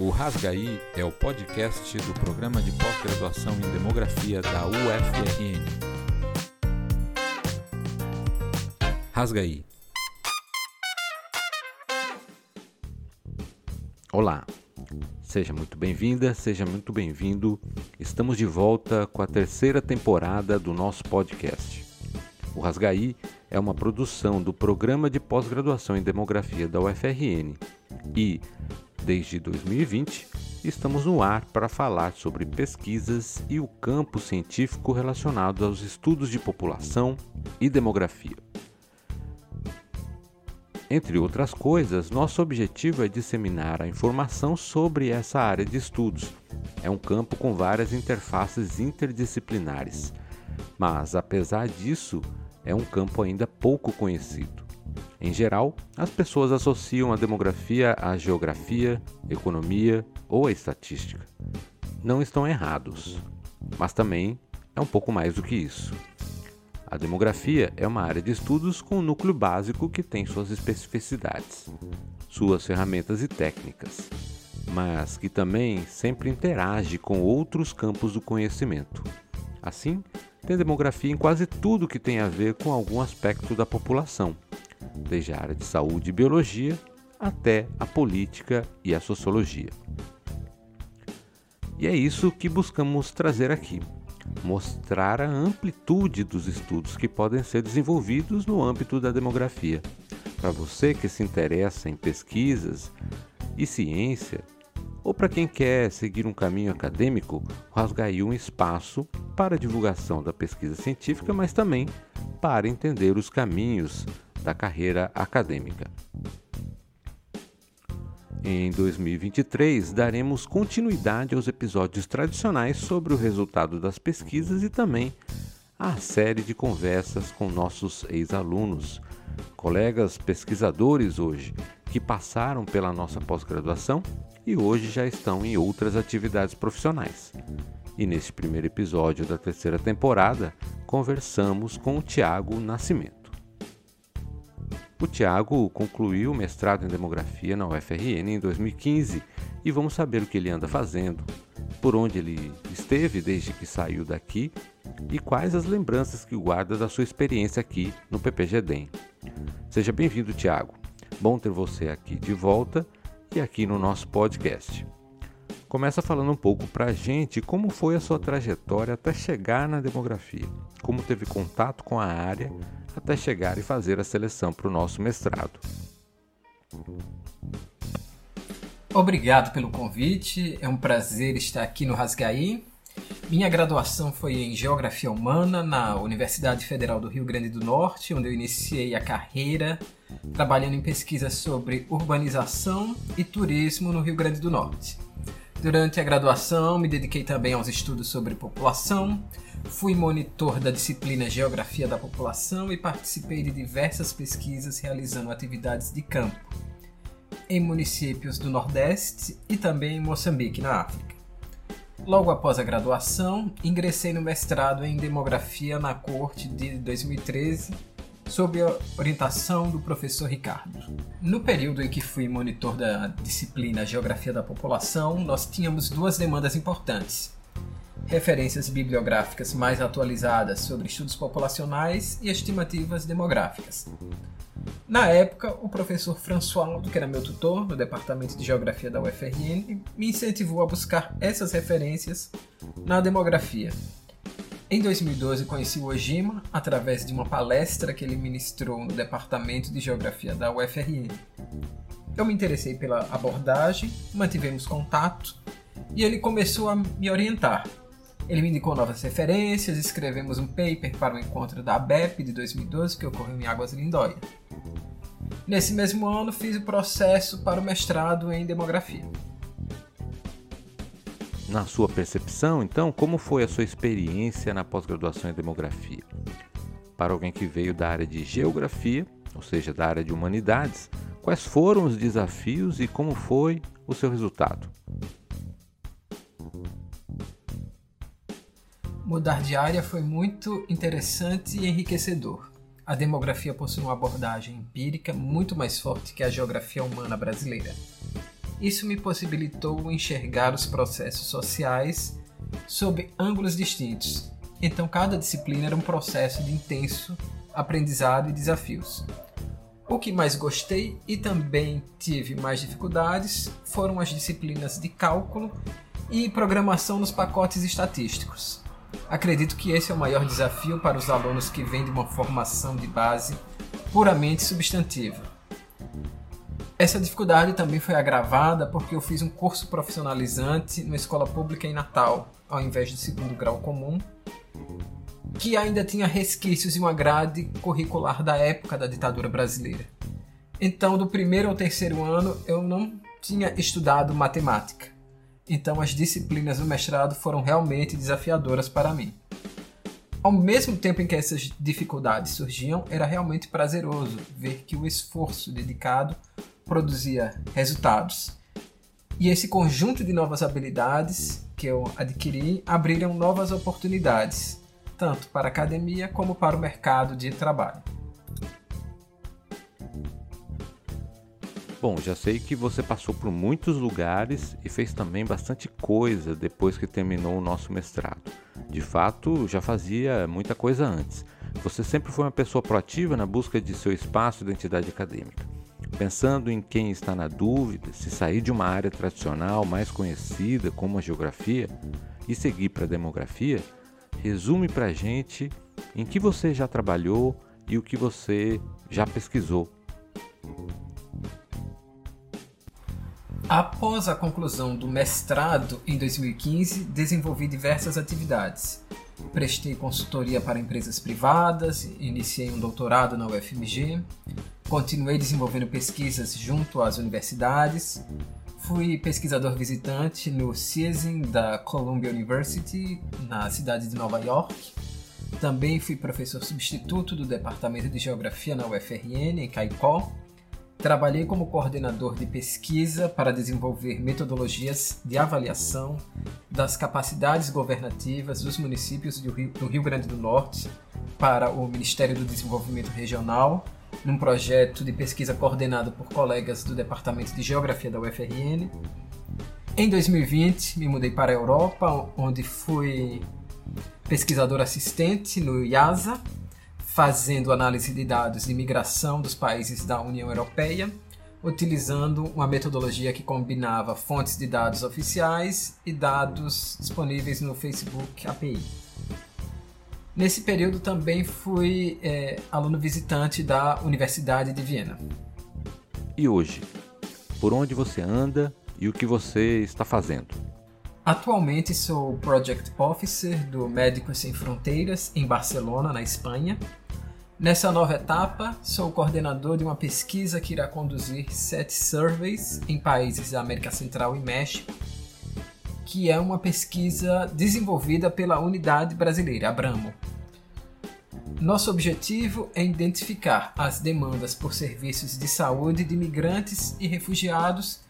O Rasgaí é o podcast do programa de pós-graduação em Demografia da UFRN. Rasgaí. Olá, seja muito bem-vinda, seja muito bem-vindo. Estamos de volta com a terceira temporada do nosso podcast. O Rasgaí é uma produção do Programa de Pós-Graduação em Demografia da UFRN e, Desde 2020, estamos no ar para falar sobre pesquisas e o campo científico relacionado aos estudos de população e demografia. Entre outras coisas, nosso objetivo é disseminar a informação sobre essa área de estudos. É um campo com várias interfaces interdisciplinares, mas apesar disso, é um campo ainda pouco conhecido. Em geral, as pessoas associam a demografia à geografia, economia ou à estatística. Não estão errados, mas também é um pouco mais do que isso. A demografia é uma área de estudos com um núcleo básico que tem suas especificidades, suas ferramentas e técnicas, mas que também sempre interage com outros campos do conhecimento. Assim, tem demografia em quase tudo que tem a ver com algum aspecto da população desde a área de saúde e biologia até a política e a sociologia. E é isso que buscamos trazer aqui: mostrar a amplitude dos estudos que podem ser desenvolvidos no âmbito da demografia. Para você que se interessa em pesquisas e ciência, ou para quem quer seguir um caminho acadêmico, rasgai um espaço para a divulgação da pesquisa científica, mas também para entender os caminhos da carreira acadêmica. Em 2023, daremos continuidade aos episódios tradicionais sobre o resultado das pesquisas e também a série de conversas com nossos ex-alunos, colegas pesquisadores hoje, que passaram pela nossa pós-graduação e hoje já estão em outras atividades profissionais. E neste primeiro episódio da terceira temporada, conversamos com o Tiago Nascimento. O Tiago concluiu o mestrado em Demografia na UFRN em 2015 e vamos saber o que ele anda fazendo, por onde ele esteve desde que saiu daqui e quais as lembranças que guarda da sua experiência aqui no PPGDEM. Seja bem-vindo, Tiago. Bom ter você aqui de volta e aqui no nosso podcast. Começa falando um pouco para a gente como foi a sua trajetória até chegar na demografia, como teve contato com a área até chegar e fazer a seleção para o nosso mestrado. Obrigado pelo convite, é um prazer estar aqui no Rasgaí. Minha graduação foi em Geografia Humana na Universidade Federal do Rio Grande do Norte, onde eu iniciei a carreira trabalhando em pesquisas sobre urbanização e turismo no Rio Grande do Norte. Durante a graduação, me dediquei também aos estudos sobre população, fui monitor da disciplina Geografia da População e participei de diversas pesquisas realizando atividades de campo em municípios do Nordeste e também em Moçambique, na África. Logo após a graduação, ingressei no mestrado em Demografia na Corte de 2013 sob a orientação do professor Ricardo. No período em que fui monitor da disciplina Geografia da População, nós tínhamos duas demandas importantes: referências bibliográficas mais atualizadas sobre estudos populacionais e estimativas demográficas. Na época, o professor François, que era meu tutor no departamento de Geografia da UFRN, me incentivou a buscar essas referências na demografia, em 2012 conheci o Ojima através de uma palestra que ele ministrou no Departamento de Geografia da UFRN. Eu me interessei pela abordagem, mantivemos contato e ele começou a me orientar. Ele me indicou novas referências, escrevemos um paper para o encontro da ABEP de 2012 que ocorreu em Águas Lindóia. Nesse mesmo ano fiz o processo para o mestrado em demografia na sua percepção, então, como foi a sua experiência na pós-graduação em demografia? Para alguém que veio da área de geografia, ou seja, da área de humanidades, quais foram os desafios e como foi o seu resultado? Mudar de área foi muito interessante e enriquecedor. A demografia possui uma abordagem empírica muito mais forte que a geografia humana brasileira. Isso me possibilitou enxergar os processos sociais sob ângulos distintos. Então, cada disciplina era um processo de intenso aprendizado e desafios. O que mais gostei e também tive mais dificuldades foram as disciplinas de cálculo e programação nos pacotes estatísticos. Acredito que esse é o maior desafio para os alunos que vêm de uma formação de base puramente substantiva. Essa dificuldade também foi agravada porque eu fiz um curso profissionalizante numa escola pública em Natal, ao invés de segundo grau comum, que ainda tinha resquícios de uma grade curricular da época da ditadura brasileira. Então, do primeiro ao terceiro ano, eu não tinha estudado matemática. Então, as disciplinas do mestrado foram realmente desafiadoras para mim. Ao mesmo tempo em que essas dificuldades surgiam, era realmente prazeroso ver que o esforço dedicado produzia resultados. E esse conjunto de novas habilidades que eu adquiri abriram novas oportunidades, tanto para a academia como para o mercado de trabalho. Bom, já sei que você passou por muitos lugares e fez também bastante coisa depois que terminou o nosso mestrado. De fato, já fazia muita coisa antes. Você sempre foi uma pessoa proativa na busca de seu espaço e identidade acadêmica. Pensando em quem está na dúvida se sair de uma área tradicional mais conhecida como a geografia e seguir para a demografia, resume para a gente em que você já trabalhou e o que você já pesquisou. Após a conclusão do mestrado em 2015, desenvolvi diversas atividades. Prestei consultoria para empresas privadas, iniciei um doutorado na UFMG, Continuei desenvolvendo pesquisas junto às universidades. Fui pesquisador visitante no CIESIM da Columbia University, na cidade de Nova York. Também fui professor substituto do Departamento de Geografia na UFRN, em Caicó. Trabalhei como coordenador de pesquisa para desenvolver metodologias de avaliação das capacidades governativas dos municípios do Rio, do Rio Grande do Norte para o Ministério do Desenvolvimento Regional num projeto de pesquisa coordenado por colegas do Departamento de Geografia da UFRN. Em 2020, me mudei para a Europa, onde fui pesquisador assistente no IASA, fazendo análise de dados de migração dos países da União Europeia, utilizando uma metodologia que combinava fontes de dados oficiais e dados disponíveis no Facebook API. Nesse período também fui é, aluno visitante da Universidade de Viena. E hoje, por onde você anda e o que você está fazendo? Atualmente sou Project Officer do Médicos Sem Fronteiras em Barcelona, na Espanha. Nessa nova etapa, sou coordenador de uma pesquisa que irá conduzir sete surveys em países da América Central e México, que é uma pesquisa desenvolvida pela Unidade Brasileira, Abramo, nosso objetivo é identificar as demandas por serviços de saúde de migrantes e refugiados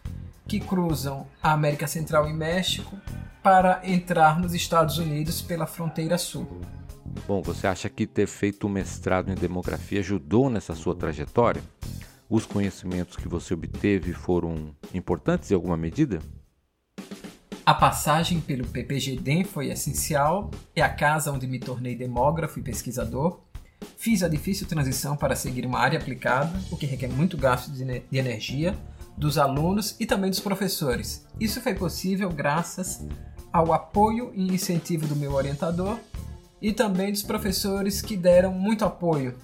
que cruzam a América Central e México para entrar nos Estados Unidos pela fronteira sul. Bom, você acha que ter feito o mestrado em demografia ajudou nessa sua trajetória? Os conhecimentos que você obteve foram importantes em alguma medida? A passagem pelo PPGDEM foi essencial, é a casa onde me tornei demógrafo e pesquisador. Fiz a difícil transição para seguir uma área aplicada, o que requer muito gasto de energia dos alunos e também dos professores. Isso foi possível graças ao apoio e incentivo do meu orientador e também dos professores que deram muito apoio.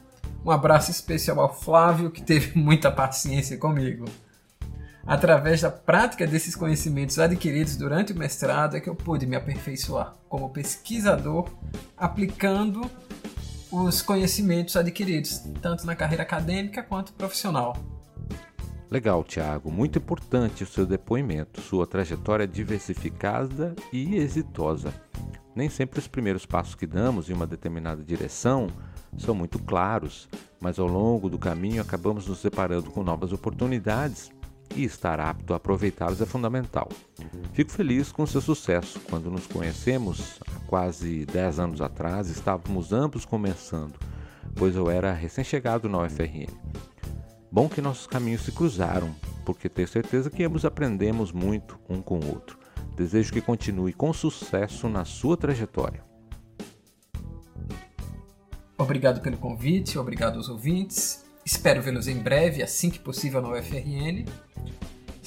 Um abraço especial ao Flávio, que teve muita paciência comigo. Através da prática desses conhecimentos adquiridos durante o mestrado é que eu pude me aperfeiçoar como pesquisador, aplicando os conhecimentos adquiridos, tanto na carreira acadêmica quanto profissional. Legal, Tiago. Muito importante o seu depoimento. Sua trajetória é diversificada e exitosa. Nem sempre os primeiros passos que damos em uma determinada direção são muito claros, mas ao longo do caminho acabamos nos deparando com novas oportunidades e estar apto a aproveitá-los é fundamental. Fico feliz com seu sucesso. Quando nos conhecemos, há quase 10 anos atrás, estávamos ambos começando, pois eu era recém-chegado na UFRN. Bom que nossos caminhos se cruzaram, porque tenho certeza que ambos aprendemos muito um com o outro. Desejo que continue com sucesso na sua trajetória. Obrigado pelo convite, obrigado aos ouvintes. Espero vê-los em breve, assim que possível, no UFRN.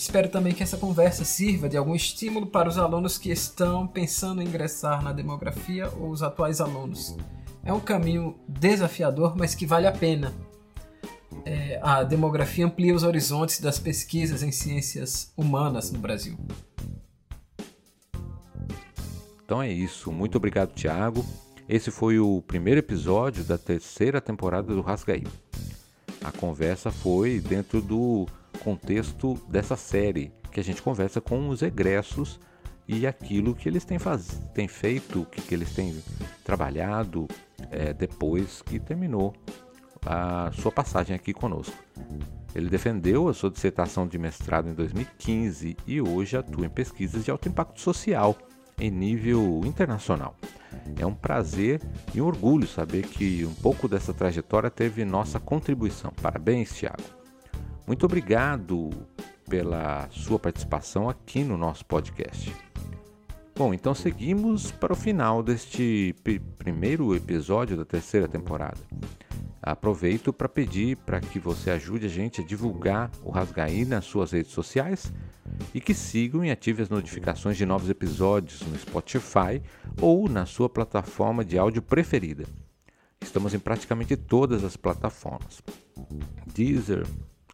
Espero também que essa conversa sirva de algum estímulo para os alunos que estão pensando em ingressar na demografia ou os atuais alunos. É um caminho desafiador, mas que vale a pena. É, a demografia amplia os horizontes das pesquisas em ciências humanas no Brasil. Então é isso. Muito obrigado, Tiago. Esse foi o primeiro episódio da terceira temporada do Rasgaí. A conversa foi dentro do contexto dessa série, que a gente conversa com os egressos e aquilo que eles têm, faz... têm feito, o que, que eles têm trabalhado é, depois que terminou a sua passagem aqui conosco. Ele defendeu a sua dissertação de mestrado em 2015 e hoje atua em pesquisas de alto impacto social em nível internacional. É um prazer e um orgulho saber que um pouco dessa trajetória teve nossa contribuição. Parabéns, Tiago. Muito obrigado pela sua participação aqui no nosso podcast. Bom, então seguimos para o final deste primeiro episódio da terceira temporada. Aproveito para pedir para que você ajude a gente a divulgar o Rasgaí nas suas redes sociais e que sigam e ativem as notificações de novos episódios no Spotify ou na sua plataforma de áudio preferida. Estamos em praticamente todas as plataformas: Deezer,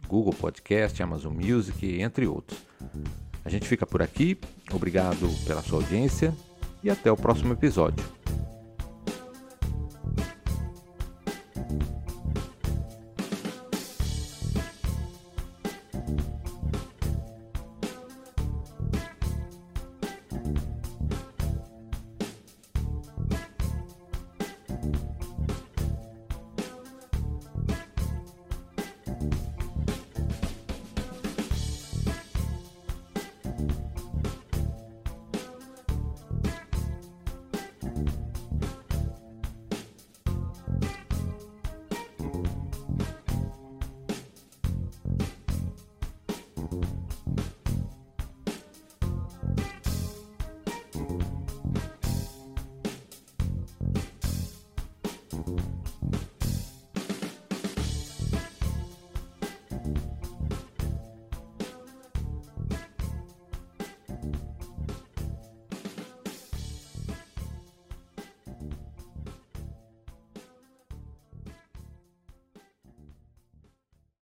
Google Podcast, Amazon Music, entre outros. A gente fica por aqui. Obrigado pela sua audiência e até o próximo episódio.